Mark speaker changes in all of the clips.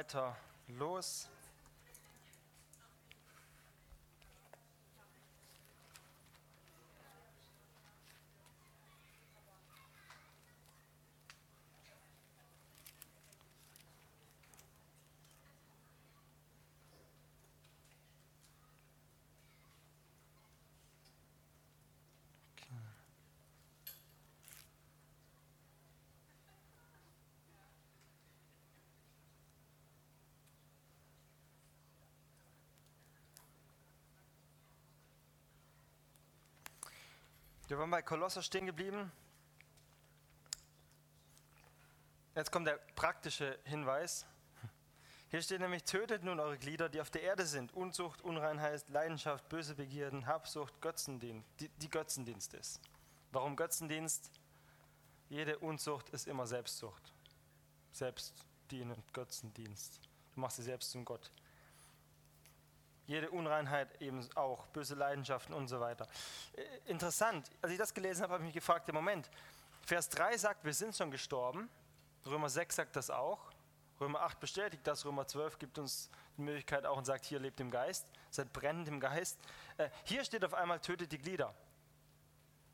Speaker 1: weiter los. Wir waren bei Kolosser stehen geblieben. Jetzt kommt der praktische Hinweis. Hier steht nämlich, tötet nun eure Glieder, die auf der Erde sind. Unzucht, Unreinheit, Leidenschaft, böse Begierden, Habsucht, Götzendienst, die, die Götzendienst ist. Warum Götzendienst? Jede Unzucht ist immer Selbstsucht. Selbstdienend, Götzendienst. Du machst sie selbst zum Gott jede Unreinheit eben auch, böse Leidenschaften und so weiter. Äh, interessant, als ich das gelesen habe, habe ich mich gefragt, im Moment, Vers 3 sagt, wir sind schon gestorben, Römer 6 sagt das auch, Römer 8 bestätigt das, Römer 12 gibt uns die Möglichkeit auch und sagt, hier lebt im Geist, seid brennend im Geist. Äh, hier steht auf einmal, tötet die Glieder.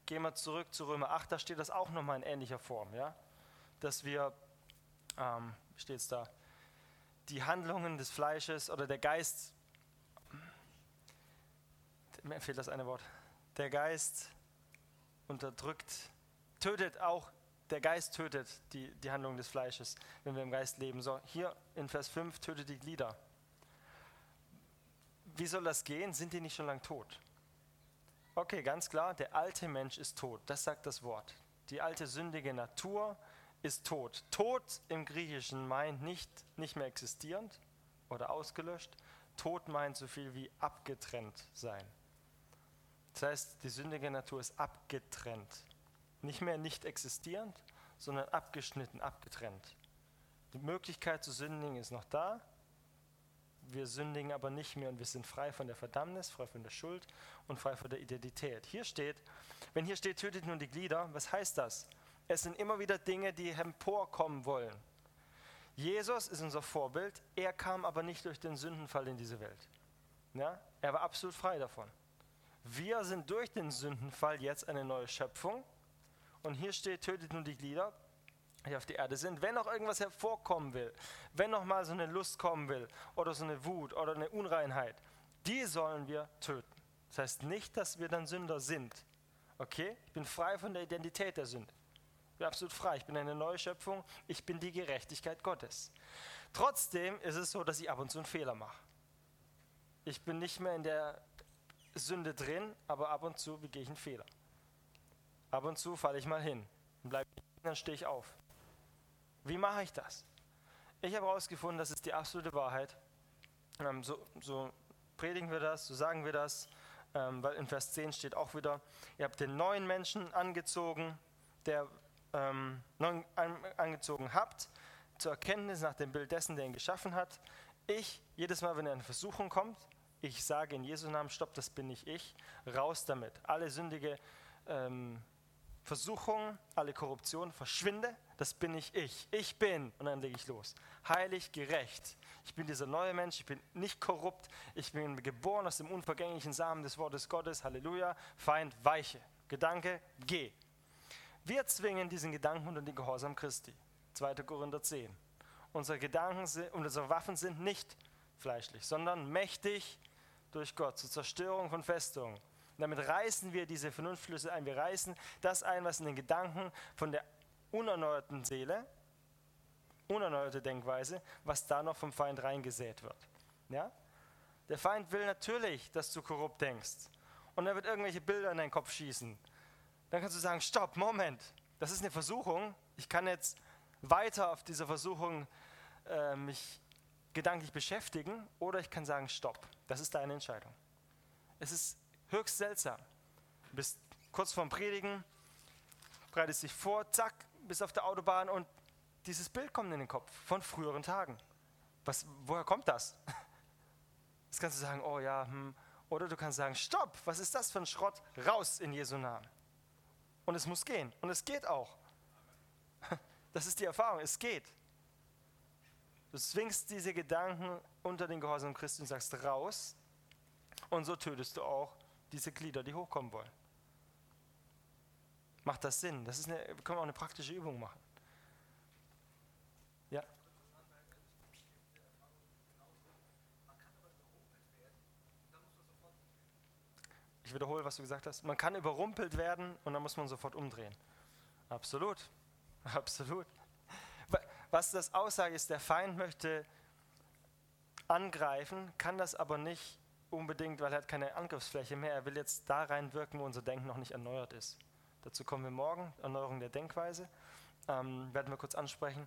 Speaker 1: Gehen wir zurück zu Römer 8, da steht das auch nochmal in ähnlicher Form, ja? dass wir, ähm, steht es da, die Handlungen des Fleisches oder der Geist mir fehlt das eine Wort. Der Geist unterdrückt, tötet auch, der Geist tötet die, die Handlung des Fleisches, wenn wir im Geist leben. So, hier in Vers 5 tötet die Glieder. Wie soll das gehen? Sind die nicht schon lang tot? Okay, ganz klar, der alte Mensch ist tot. Das sagt das Wort. Die alte sündige Natur ist tot. Tod im Griechischen meint nicht, nicht mehr existierend oder ausgelöscht. Tod meint so viel wie abgetrennt sein. Das heißt, die sündige Natur ist abgetrennt. Nicht mehr nicht existierend, sondern abgeschnitten, abgetrennt. Die Möglichkeit zu sündigen ist noch da. Wir sündigen aber nicht mehr und wir sind frei von der Verdammnis, frei von der Schuld und frei von der Identität. Hier steht, wenn hier steht, tötet nun die Glieder, was heißt das? Es sind immer wieder Dinge, die emporkommen wollen. Jesus ist unser Vorbild, er kam aber nicht durch den Sündenfall in diese Welt. Ja? Er war absolut frei davon. Wir sind durch den Sündenfall jetzt eine neue Schöpfung. Und hier steht, tötet nun die Glieder, die auf der Erde sind. Wenn noch irgendwas hervorkommen will, wenn noch mal so eine Lust kommen will oder so eine Wut oder eine Unreinheit, die sollen wir töten. Das heißt nicht, dass wir dann Sünder sind. Okay? Ich bin frei von der Identität der Sünde. Ich bin absolut frei. Ich bin eine neue Schöpfung. Ich bin die Gerechtigkeit Gottes. Trotzdem ist es so, dass ich ab und zu einen Fehler mache. Ich bin nicht mehr in der Sünde drin, aber ab und zu begehe ich einen Fehler. Ab und zu falle ich mal hin und bleibe dann stehe ich auf. Wie mache ich das? Ich habe herausgefunden, das ist die absolute Wahrheit. Ähm, so, so, predigen wir das, so sagen wir das, ähm, weil in Vers 10 steht auch wieder, ihr habt den neuen Menschen angezogen, der ähm, angezogen habt, zur Erkenntnis nach dem Bild dessen, der ihn geschaffen hat. Ich, jedes Mal, wenn er in Versuchung kommt, ich sage in Jesu Namen, stopp, das bin nicht ich, raus damit. Alle sündige ähm, Versuchung, alle Korruption, verschwinde, das bin nicht ich. Ich bin, und dann lege ich los, heilig, gerecht. Ich bin dieser neue Mensch, ich bin nicht korrupt, ich bin geboren aus dem unvergänglichen Samen des Wortes Gottes, Halleluja, Feind, weiche. Gedanke, geh. Wir zwingen diesen Gedanken unter den Gehorsam Christi. 2. Korinther 10. Unsere Gedanken und unsere Waffen sind nicht fleischlich, sondern mächtig durch Gott zur Zerstörung von Festungen. Und damit reißen wir diese Vernunftflüsse ein. Wir reißen das ein, was in den Gedanken von der unerneuerten Seele, unerneuerte Denkweise, was da noch vom Feind reingesät wird. Ja? Der Feind will natürlich, dass du korrupt denkst. Und er wird irgendwelche Bilder in deinen Kopf schießen. Dann kannst du sagen, stopp, Moment, das ist eine Versuchung. Ich kann jetzt weiter auf dieser Versuchung äh, mich gedanklich beschäftigen oder ich kann sagen, stopp. Das ist deine Entscheidung. Es ist höchst seltsam. Du bist kurz vorm Predigen, bereitest dich vor, zack, bist auf der Autobahn und dieses Bild kommt in den Kopf von früheren Tagen. Was, woher kommt das? Jetzt kannst du sagen, oh ja, hm. oder du kannst sagen, stopp, was ist das für ein Schrott? Raus in Jesu Namen. Und es muss gehen. Und es geht auch. Das ist die Erfahrung, es geht. Du zwingst diese Gedanken unter den Gehorsam Christi und sagst raus. Und so tötest du auch diese Glieder, die hochkommen wollen. Macht das Sinn? Das ist eine, können wir auch eine praktische Übung machen. Ja. Ich wiederhole, was du gesagt hast. Man kann überrumpelt werden und dann muss man sofort umdrehen. Absolut. Absolut. Was das Aussage ist, der Feind möchte angreifen, kann das aber nicht unbedingt, weil er hat keine Angriffsfläche mehr. Er will jetzt da reinwirken, wo unser Denken noch nicht erneuert ist. Dazu kommen wir morgen, Erneuerung der Denkweise, ähm, werden wir kurz ansprechen.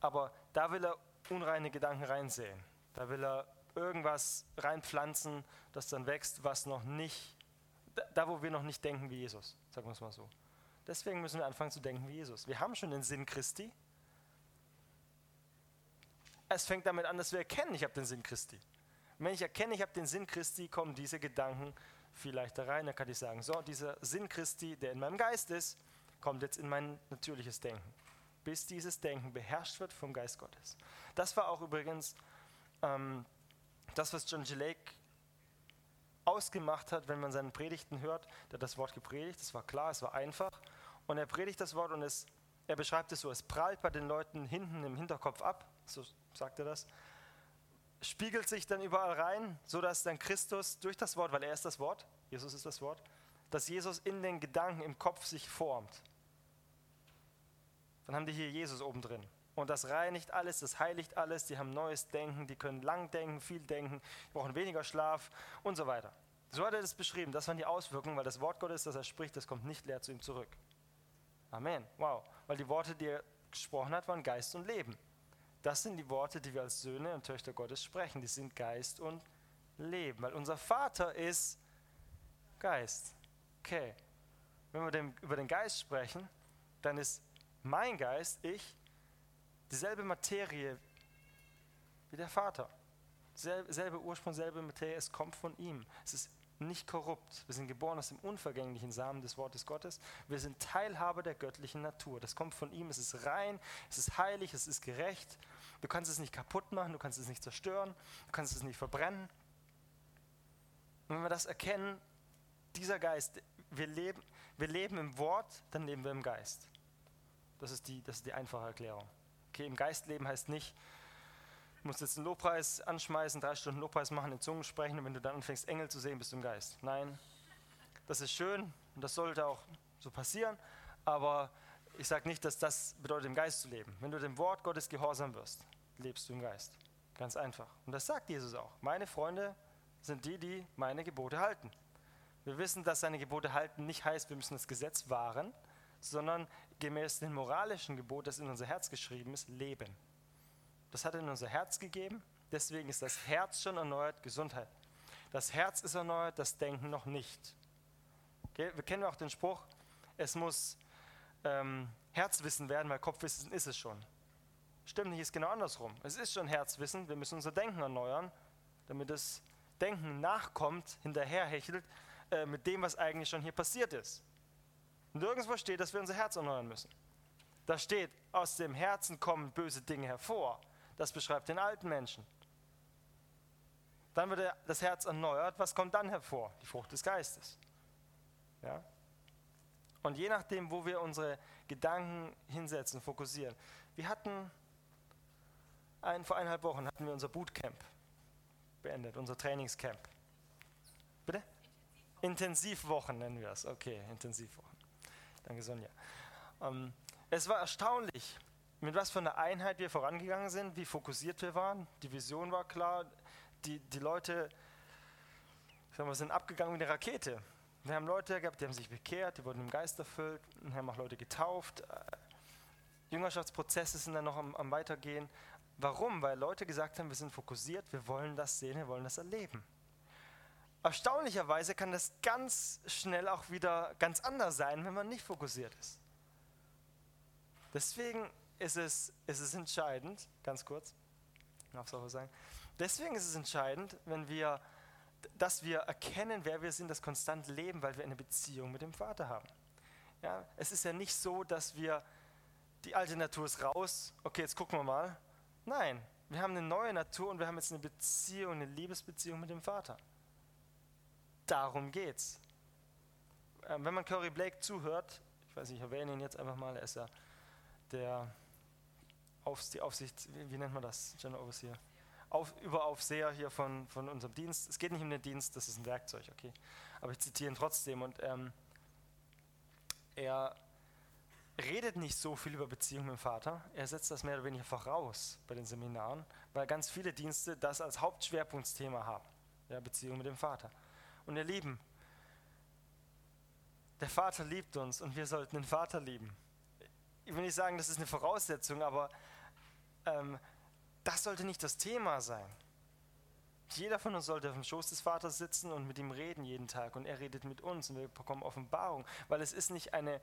Speaker 1: Aber da will er unreine Gedanken reinsehen. Da will er irgendwas reinpflanzen, das dann wächst, was noch nicht da, wo wir noch nicht denken wie Jesus, sagen wir es mal so. Deswegen müssen wir anfangen zu denken wie Jesus. Wir haben schon den Sinn Christi. Es fängt damit an, dass wir erkennen, ich habe den Sinn Christi. wenn ich erkenne, ich habe den Sinn Christi, kommen diese Gedanken viel leichter rein. Dann kann ich sagen, so, dieser Sinn Christi, der in meinem Geist ist, kommt jetzt in mein natürliches Denken. Bis dieses Denken beherrscht wird vom Geist Gottes. Das war auch übrigens ähm, das, was John G. Lake ausgemacht hat, wenn man seine Predigten hört. Der hat das Wort gepredigt, es war klar, es war einfach. Und er predigt das Wort und es, er beschreibt es so, es prallt bei den Leuten hinten im Hinterkopf ab, so sagt er das, spiegelt sich dann überall rein, sodass dann Christus durch das Wort, weil er ist das Wort, Jesus ist das Wort, dass Jesus in den Gedanken im Kopf sich formt. Dann haben die hier Jesus oben drin. Und das reinigt alles, das heiligt alles, die haben neues Denken, die können lang denken, viel denken, brauchen weniger Schlaf und so weiter. So hat er das beschrieben, das waren die Auswirkungen, weil das Wort Gottes, das er spricht, das kommt nicht leer zu ihm zurück. Amen, wow. Weil die Worte, die er gesprochen hat, waren Geist und Leben. Das sind die Worte, die wir als Söhne und Töchter Gottes sprechen. Die sind Geist und Leben, weil unser Vater ist Geist. Okay. Wenn wir dem, über den Geist sprechen, dann ist mein Geist, ich, dieselbe Materie wie der Vater. Selbe, selbe Ursprung, selbe Materie, es kommt von ihm. Es ist nicht korrupt. Wir sind geboren aus dem unvergänglichen Samen des Wortes Gottes. Wir sind Teilhaber der göttlichen Natur. Das kommt von ihm. Es ist rein, es ist heilig, es ist gerecht. Du kannst es nicht kaputt machen, du kannst es nicht zerstören, du kannst es nicht verbrennen. Und wenn wir das erkennen, dieser Geist, wir leben, wir leben im Wort, dann leben wir im Geist. Das ist die, das ist die einfache Erklärung. Okay, im Geist leben heißt nicht, musst jetzt einen Lobpreis anschmeißen, drei Stunden Lobpreis machen, in Zungen sprechen und wenn du dann anfängst, Engel zu sehen, bist du im Geist. Nein, das ist schön und das sollte auch so passieren, aber ich sage nicht, dass das bedeutet, im Geist zu leben. Wenn du dem Wort Gottes gehorsam wirst, lebst du im Geist. Ganz einfach. Und das sagt Jesus auch. Meine Freunde sind die, die meine Gebote halten. Wir wissen, dass seine Gebote halten nicht heißt, wir müssen das Gesetz wahren, sondern gemäß dem moralischen Gebot, das in unser Herz geschrieben ist, leben. Das hat er in unser Herz gegeben, deswegen ist das Herz schon erneuert, Gesundheit. Das Herz ist erneuert, das Denken noch nicht. Okay? Wir kennen auch den Spruch, es muss ähm, Herzwissen werden, weil Kopfwissen ist es schon. Stimmt nicht, ist genau andersrum. Es ist schon Herzwissen, wir müssen unser Denken erneuern, damit das Denken nachkommt, hinterherhechelt, äh, mit dem, was eigentlich schon hier passiert ist. Nirgendwo steht, dass wir unser Herz erneuern müssen. Da steht, aus dem Herzen kommen böse Dinge hervor. Das beschreibt den alten Menschen. Dann wird das Herz erneuert. Was kommt dann hervor? Die Frucht des Geistes. Ja? Und je nachdem, wo wir unsere Gedanken hinsetzen, fokussieren. Wir hatten, ein, vor eineinhalb Wochen hatten wir unser Bootcamp beendet, unser Trainingscamp. Bitte? Intensivwochen nennen wir es. Okay, Intensivwochen. Danke, Sonja. Ähm, es war erstaunlich, mit was für einer Einheit wir vorangegangen sind, wie fokussiert wir waren. Die Vision war klar. Die, die Leute wir, sind abgegangen wie eine Rakete. Wir haben Leute gehabt, die haben sich bekehrt, die wurden im Geist erfüllt, wir haben auch Leute getauft. Äh, Jüngerschaftsprozesse sind dann noch am, am Weitergehen. Warum? Weil Leute gesagt haben, wir sind fokussiert, wir wollen das sehen, wir wollen das erleben. Erstaunlicherweise kann das ganz schnell auch wieder ganz anders sein, wenn man nicht fokussiert ist. Deswegen ist es, ist es entscheidend, ganz kurz, darf auch sagen, deswegen ist es entscheidend, wenn wir, dass wir erkennen, wer wir sind, das konstant leben, weil wir eine Beziehung mit dem Vater haben. Ja, es ist ja nicht so, dass wir, die alte Natur ist raus, okay, jetzt gucken wir mal. Nein, Wir haben eine neue Natur und wir haben jetzt eine Beziehung, eine Liebesbeziehung mit dem Vater. Darum geht's. Ähm, wenn man Curry Blake zuhört, ich weiß nicht, ich erwähne ihn jetzt einfach mal, er ist ja der Aufs die Aufsicht, wie, wie, nennt man das, General Overseer? Auf, Überaufseher hier von, von unserem Dienst. Es geht nicht um den Dienst, das ist ein Werkzeug, okay. Aber ich zitiere ihn trotzdem und ähm, er redet nicht so viel über Beziehung mit dem Vater. Er setzt das mehr oder weniger voraus bei den Seminaren, weil ganz viele Dienste das als Hauptschwerpunktsthema haben. Ja, Beziehung mit dem Vater. Und ihr Lieben, der Vater liebt uns und wir sollten den Vater lieben. Ich will nicht sagen, das ist eine Voraussetzung, aber ähm, das sollte nicht das Thema sein. Jeder von uns sollte auf dem Schoß des Vaters sitzen und mit ihm reden jeden Tag und er redet mit uns und wir bekommen Offenbarung, weil es ist nicht eine,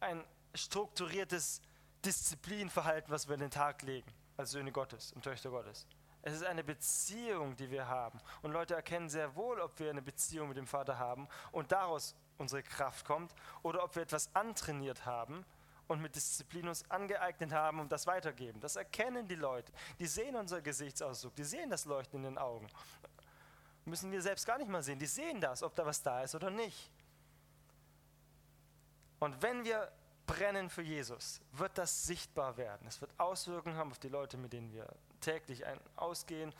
Speaker 1: ein strukturiertes Disziplinverhalten, was wir in den Tag legen als Söhne Gottes und Töchter Gottes. Es ist eine Beziehung, die wir haben. Und Leute erkennen sehr wohl, ob wir eine Beziehung mit dem Vater haben und daraus unsere Kraft kommt oder ob wir etwas antrainiert haben und mit Disziplin uns angeeignet haben und das weitergeben. Das erkennen die Leute. Die sehen unser Gesichtsausdruck, die sehen das Leuchten in den Augen. Müssen wir selbst gar nicht mal sehen. Die sehen das, ob da was da ist oder nicht. Und wenn wir brennen für Jesus, wird das sichtbar werden. Es wird Auswirkungen haben auf die Leute, mit denen wir täglich ausgehen,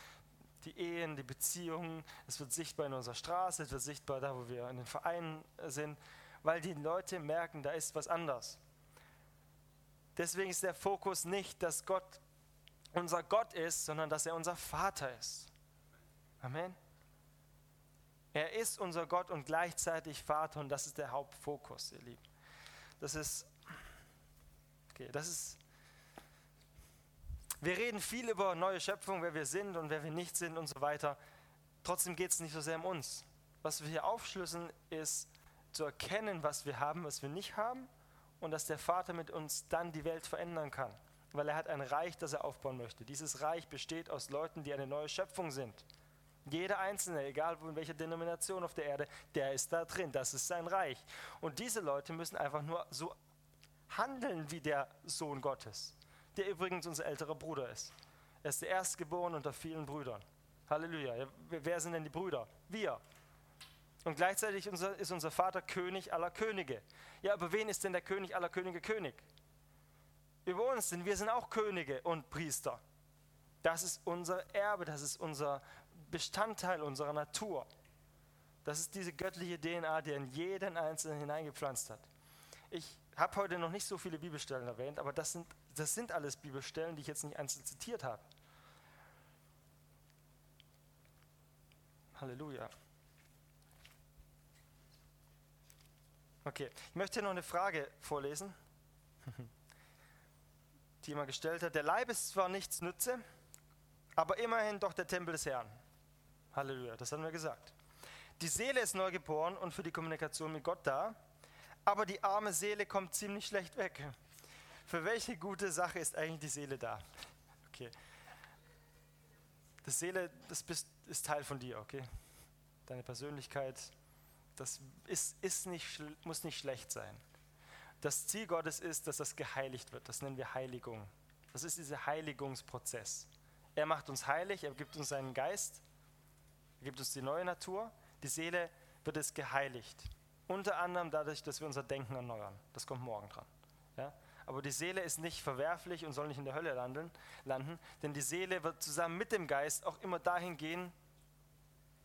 Speaker 1: die Ehen, die Beziehungen. Es wird sichtbar in unserer Straße, es wird sichtbar da, wo wir in den Vereinen sind, weil die Leute merken, da ist was anders. Deswegen ist der Fokus nicht, dass Gott unser Gott ist, sondern dass er unser Vater ist. Amen. Er ist unser Gott und gleichzeitig Vater und das ist der Hauptfokus, ihr Lieben. Das ist, okay, das ist, wir reden viel über neue Schöpfung, wer wir sind und wer wir nicht sind und so weiter. Trotzdem geht es nicht so sehr um uns. Was wir hier aufschlüsseln, ist zu erkennen, was wir haben, was wir nicht haben und dass der Vater mit uns dann die Welt verändern kann, weil er hat ein Reich, das er aufbauen möchte. Dieses Reich besteht aus Leuten, die eine neue Schöpfung sind. Jeder Einzelne, egal in welcher Denomination auf der Erde, der ist da drin. Das ist sein Reich. Und diese Leute müssen einfach nur so handeln wie der Sohn Gottes, der übrigens unser älterer Bruder ist. Er ist der Erstgeborene unter vielen Brüdern. Halleluja. Wer sind denn die Brüder? Wir. Und gleichzeitig ist unser Vater König aller Könige. Ja, aber wen ist denn der König aller Könige König? Über uns, denn wir sind auch Könige und Priester. Das ist unser Erbe, das ist unser Bestandteil unserer Natur. Das ist diese göttliche DNA, die in jeden Einzelnen hineingepflanzt hat. Ich habe heute noch nicht so viele Bibelstellen erwähnt, aber das sind, das sind alles Bibelstellen, die ich jetzt nicht einzeln zitiert habe. Halleluja. Okay, ich möchte noch eine Frage vorlesen, die jemand gestellt hat. Der Leib ist zwar nichts nütze, aber immerhin doch der Tempel des Herrn. Halleluja, das haben wir gesagt. Die Seele ist neu geboren und für die Kommunikation mit Gott da, aber die arme Seele kommt ziemlich schlecht weg. Für welche gute Sache ist eigentlich die Seele da? Okay. Die Seele, das bist, ist Teil von dir, okay? Deine Persönlichkeit, das ist, ist nicht, muss nicht schlecht sein. Das Ziel Gottes ist, dass das geheiligt wird. Das nennen wir Heiligung. Das ist dieser Heiligungsprozess. Er macht uns heilig, er gibt uns seinen Geist, er gibt uns die neue Natur. Die Seele wird es geheiligt. Unter anderem dadurch, dass wir unser Denken erneuern. Das kommt morgen dran. Ja? Aber die Seele ist nicht verwerflich und soll nicht in der Hölle landen, landen, denn die Seele wird zusammen mit dem Geist auch immer dahin gehen,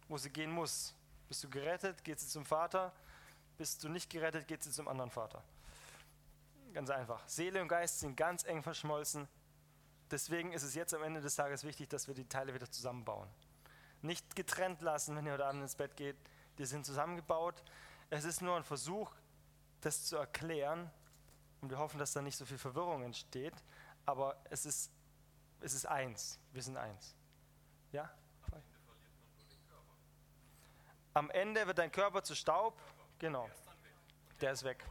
Speaker 1: wo sie gehen muss. Bist du gerettet, geht sie zum Vater. Bist du nicht gerettet, geht sie zum anderen Vater. Ganz einfach. Seele und Geist sind ganz eng verschmolzen. Deswegen ist es jetzt am Ende des Tages wichtig, dass wir die Teile wieder zusammenbauen. Nicht getrennt lassen, wenn ihr heute Abend ins Bett geht. Die sind zusammengebaut. Es ist nur ein Versuch, das zu erklären. Und wir hoffen, dass da nicht so viel Verwirrung entsteht. Aber es ist, es ist eins. Wir sind eins. Ja? Am Ende wird dein Körper zu Staub. Genau. Der ist weg.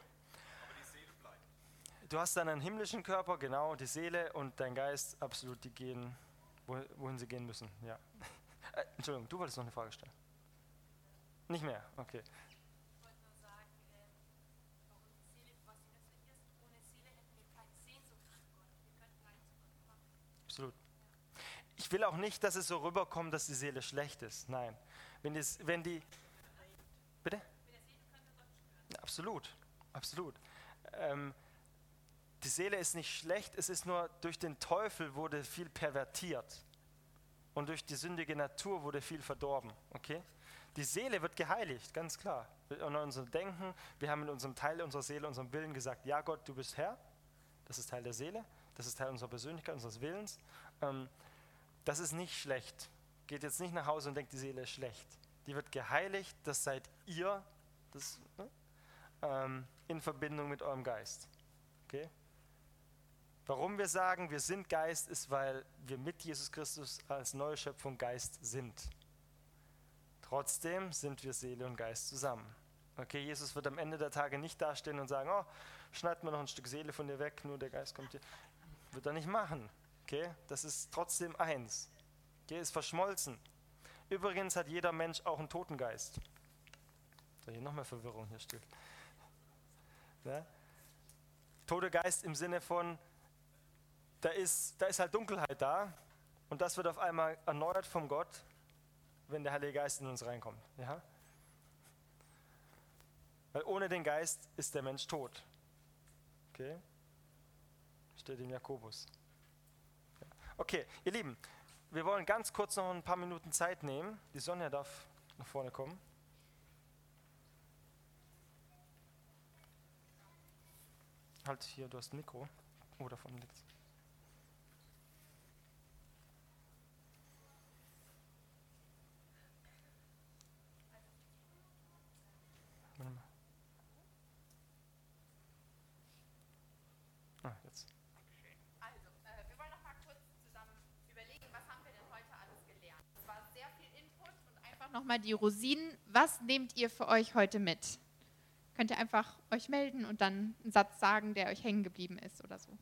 Speaker 1: Du hast dann einen himmlischen Körper, genau, die Seele und dein Geist, absolut, die gehen, wohin sie gehen müssen. Ja. Äh, Entschuldigung, du wolltest noch eine Frage stellen. Nicht mehr, okay. Absolut. ich will auch nicht, dass es so rüberkommt, dass die Seele schlecht ist. Nein. Wenn, das, wenn die. Bitte? Absolut, absolut. Ähm, die Seele ist nicht schlecht, es ist nur durch den Teufel wurde viel pervertiert. Und durch die sündige Natur wurde viel verdorben. Okay? Die Seele wird geheiligt, ganz klar. In unserem Denken, wir haben in unserem Teil unserer Seele, unserem Willen gesagt, ja Gott, du bist Herr. Das ist Teil der Seele, das ist Teil unserer Persönlichkeit, unseres Willens. Ähm, das ist nicht schlecht. Geht jetzt nicht nach Hause und denkt, die Seele ist schlecht. Die wird geheiligt, das seid ihr, das, ne? ähm, in Verbindung mit eurem Geist. Okay? Warum wir sagen, wir sind Geist, ist, weil wir mit Jesus Christus als neue Schöpfung Geist sind. Trotzdem sind wir Seele und Geist zusammen. Okay, Jesus wird am Ende der Tage nicht dastehen und sagen, oh, schneid mir noch ein Stück Seele von dir weg, nur der Geist kommt hier. Wird er nicht machen. Okay, das ist trotzdem eins. Okay, ist verschmolzen. Übrigens hat jeder Mensch auch einen Totengeist. So, hier noch mehr Verwirrung hier steht. Ja? Tote Geist im Sinne von, da ist, da ist halt Dunkelheit da und das wird auf einmal erneuert vom Gott, wenn der Heilige Geist in uns reinkommt. Ja? Weil ohne den Geist ist der Mensch tot. Okay? Steht in Jakobus. Okay, ihr Lieben, wir wollen ganz kurz noch ein paar Minuten Zeit nehmen. Die Sonja darf nach vorne kommen. Halt hier, du hast ein Mikro. Oh, davon liegt's. Ah, jetzt.
Speaker 2: Also, äh, wir wollen noch mal kurz zusammen überlegen, was haben wir denn heute alles gelernt? Es war sehr viel Input und einfach noch mal die Rosinen. Was nehmt ihr für euch heute mit? Könnt ihr einfach euch melden und dann einen Satz sagen, der euch hängen geblieben ist oder so.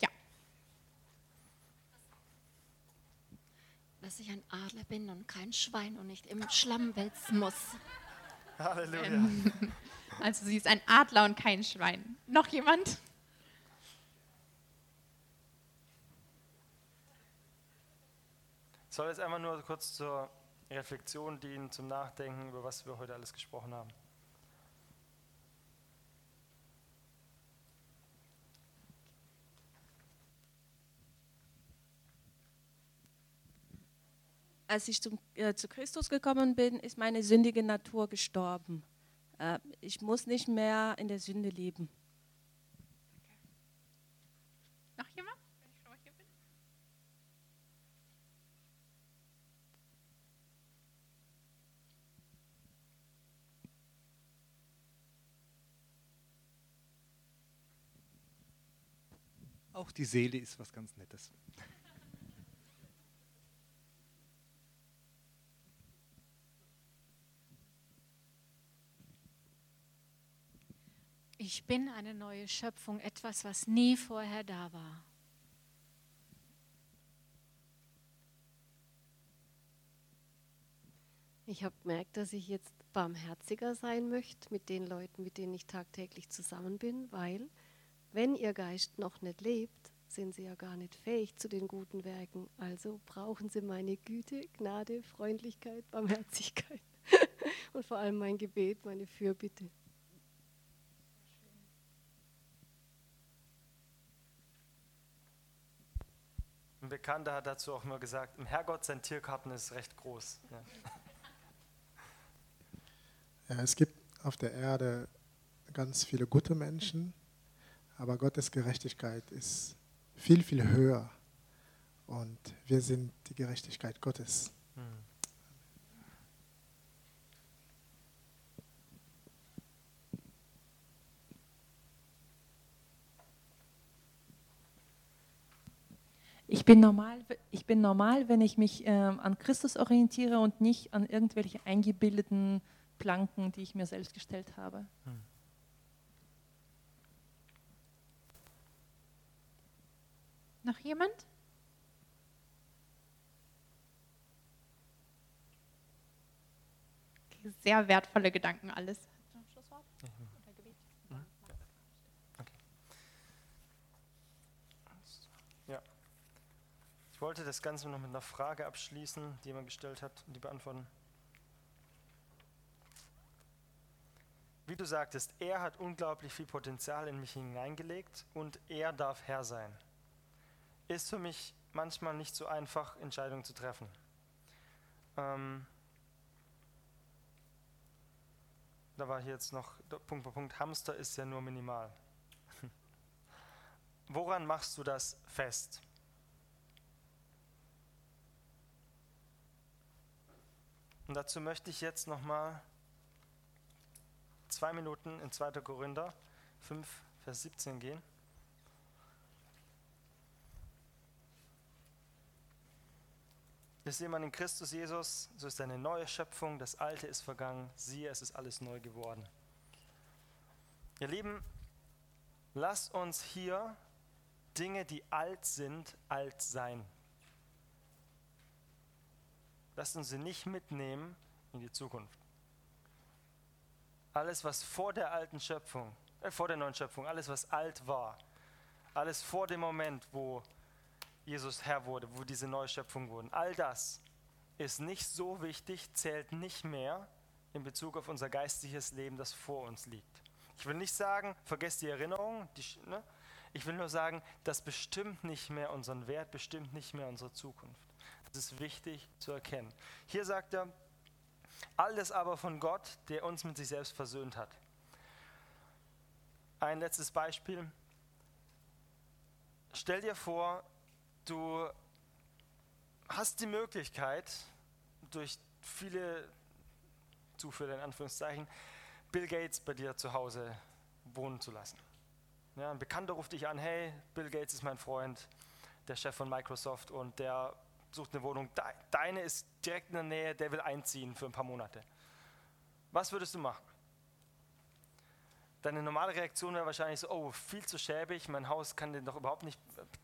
Speaker 2: Ja.
Speaker 3: Dass ich ein Adler bin und kein Schwein und nicht im Schlamm wälzen muss.
Speaker 1: Halleluja.
Speaker 2: Ähm, also sie ist ein Adler und kein Schwein. Noch jemand?
Speaker 1: Soll jetzt einfach nur kurz zur Reflexion dienen, zum Nachdenken, über was wir heute alles gesprochen haben.
Speaker 4: als ich zum, äh, zu Christus gekommen bin, ist meine sündige Natur gestorben. Äh, ich muss nicht mehr in der Sünde leben.
Speaker 2: Noch jemand? Wenn ich schon mal hier bin?
Speaker 5: Auch die Seele ist was ganz Nettes.
Speaker 3: Ich bin eine neue Schöpfung, etwas, was nie vorher da war.
Speaker 6: Ich habe gemerkt, dass ich jetzt barmherziger sein möchte mit den Leuten, mit denen ich tagtäglich zusammen bin, weil wenn ihr Geist noch nicht lebt, sind sie ja gar nicht fähig zu den guten Werken. Also brauchen sie meine Güte, Gnade, Freundlichkeit, Barmherzigkeit und vor allem mein Gebet, meine Fürbitte.
Speaker 1: Ein Bekannter hat dazu auch immer gesagt, im Herrgott sein Tiergarten ist recht groß. Ja.
Speaker 7: Ja, es gibt auf der Erde ganz viele gute Menschen, aber Gottes Gerechtigkeit ist viel, viel höher. Und wir sind die Gerechtigkeit Gottes.
Speaker 8: Ich bin normal, ich bin normal wenn ich mich ähm, an Christus orientiere und nicht an irgendwelche eingebildeten Planken, die ich mir selbst gestellt habe.
Speaker 2: Noch jemand? Sehr wertvolle Gedanken alles.
Speaker 1: Ja. wollte das Ganze noch mit einer Frage abschließen, die jemand gestellt hat und die beantworten. Wie du sagtest, er hat unglaublich viel Potenzial in mich hineingelegt und er darf Herr sein. Ist für mich manchmal nicht so einfach, Entscheidungen zu treffen. Ähm, da war hier jetzt noch Punkt bei Punkt, Hamster ist ja nur minimal. Woran machst du das fest? Und dazu möchte ich jetzt nochmal zwei Minuten in 2. Korinther 5, Vers 17 gehen. Ist jemand in Christus Jesus, so ist eine neue Schöpfung, das Alte ist vergangen, siehe, es ist alles neu geworden. Ihr Lieben, lasst uns hier Dinge, die alt sind, alt sein. Lasst uns sie nicht mitnehmen in die Zukunft. Alles, was vor der alten Schöpfung, äh, vor der neuen Schöpfung, alles, was alt war, alles vor dem Moment, wo Jesus Herr wurde, wo diese neue Schöpfung wurden, all das ist nicht so wichtig, zählt nicht mehr in Bezug auf unser geistliches Leben, das vor uns liegt. Ich will nicht sagen, vergesst die Erinnerung, die, ne? ich will nur sagen, das bestimmt nicht mehr unseren Wert, bestimmt nicht mehr unsere Zukunft. Das ist wichtig zu erkennen. Hier sagt er, alles aber von Gott, der uns mit sich selbst versöhnt hat. Ein letztes Beispiel. Stell dir vor, du hast die Möglichkeit, durch viele Zufälle in Anführungszeichen, Bill Gates bei dir zu Hause wohnen zu lassen. Ja, ein Bekannter ruft dich an, hey, Bill Gates ist mein Freund, der Chef von Microsoft und der sucht eine Wohnung. Deine ist direkt in der Nähe, der will einziehen für ein paar Monate. Was würdest du machen? Deine normale Reaktion wäre wahrscheinlich so, oh, viel zu schäbig, mein Haus kann den doch überhaupt nicht,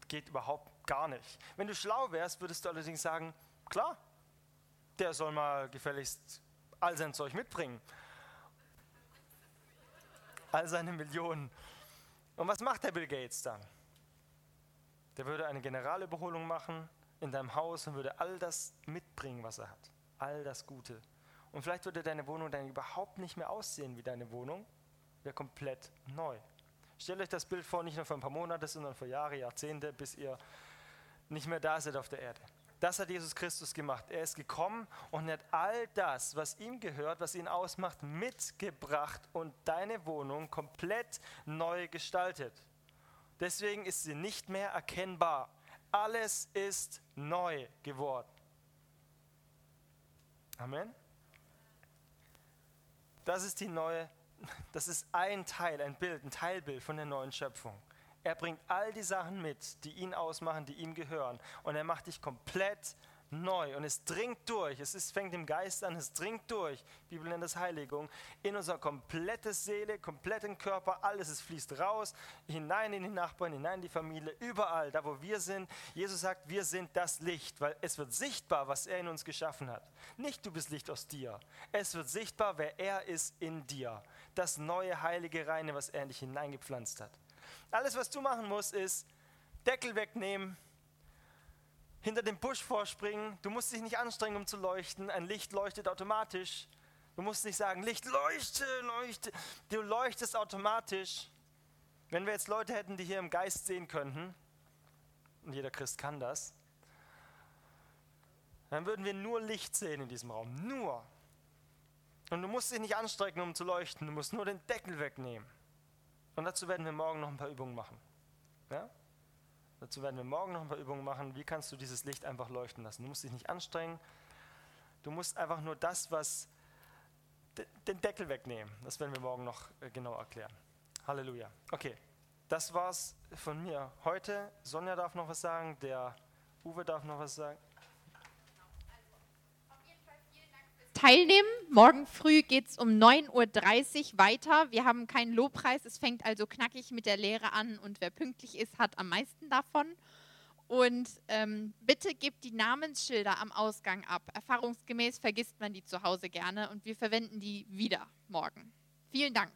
Speaker 1: geht überhaupt gar nicht. Wenn du schlau wärst, würdest du allerdings sagen, klar, der soll mal gefälligst all sein Zeug mitbringen. All seine Millionen. Und was macht der Bill Gates dann? Der würde eine Generalüberholung machen, in deinem Haus und würde all das mitbringen, was er hat. All das Gute. Und vielleicht würde deine Wohnung dann überhaupt nicht mehr aussehen wie deine Wohnung, wäre komplett neu. Stellt euch das Bild vor, nicht nur für ein paar Monate, sondern für Jahre, Jahrzehnte, bis ihr nicht mehr da seid auf der Erde. Das hat Jesus Christus gemacht. Er ist gekommen und hat all das, was ihm gehört, was ihn ausmacht, mitgebracht und deine Wohnung komplett neu gestaltet. Deswegen ist sie nicht mehr erkennbar alles ist neu geworden. Amen. Das ist die neue, das ist ein Teil, ein Bild, ein Teilbild von der neuen Schöpfung. Er bringt all die Sachen mit, die ihn ausmachen, die ihm gehören. Und er macht dich komplett neu und es dringt durch, es ist, fängt im Geist an, es dringt durch, die Bibel nennt das Heiligung, in unser komplette Seele, kompletten Körper, alles, es fließt raus, hinein in die Nachbarn, hinein in die Familie, überall, da wo wir sind. Jesus sagt, wir sind das Licht, weil es wird sichtbar, was er in uns geschaffen hat. Nicht du bist Licht aus dir, es wird sichtbar, wer er ist in dir. Das neue, heilige, reine, was er in dich hineingepflanzt hat. Alles, was du machen musst, ist Deckel wegnehmen, hinter dem Busch vorspringen. Du musst dich nicht anstrengen, um zu leuchten. Ein Licht leuchtet automatisch. Du musst nicht sagen, Licht leuchte, leuchte. Du leuchtest automatisch. Wenn wir jetzt Leute hätten, die hier im Geist sehen könnten, und jeder Christ kann das, dann würden wir nur Licht sehen in diesem Raum. Nur. Und du musst dich nicht anstrengen, um zu leuchten. Du musst nur den Deckel wegnehmen. Und dazu werden wir morgen noch ein paar Übungen machen. Ja? Dazu werden wir morgen noch ein paar Übungen machen. Wie kannst du dieses Licht einfach leuchten lassen? Du musst dich nicht anstrengen. Du musst einfach nur das, was den Deckel wegnehmen. Das werden wir morgen noch äh, genau erklären. Halleluja. Okay, das war's von mir heute. Sonja darf noch was sagen, der Uwe darf noch was sagen.
Speaker 2: Teilnehmen. Morgen früh geht es um 9.30 Uhr weiter. Wir haben keinen Lobpreis. Es fängt also knackig mit der Lehre an und wer pünktlich ist, hat am meisten davon. Und ähm, bitte gebt die Namensschilder am Ausgang ab. Erfahrungsgemäß vergisst man die zu Hause gerne und wir verwenden die wieder morgen. Vielen Dank.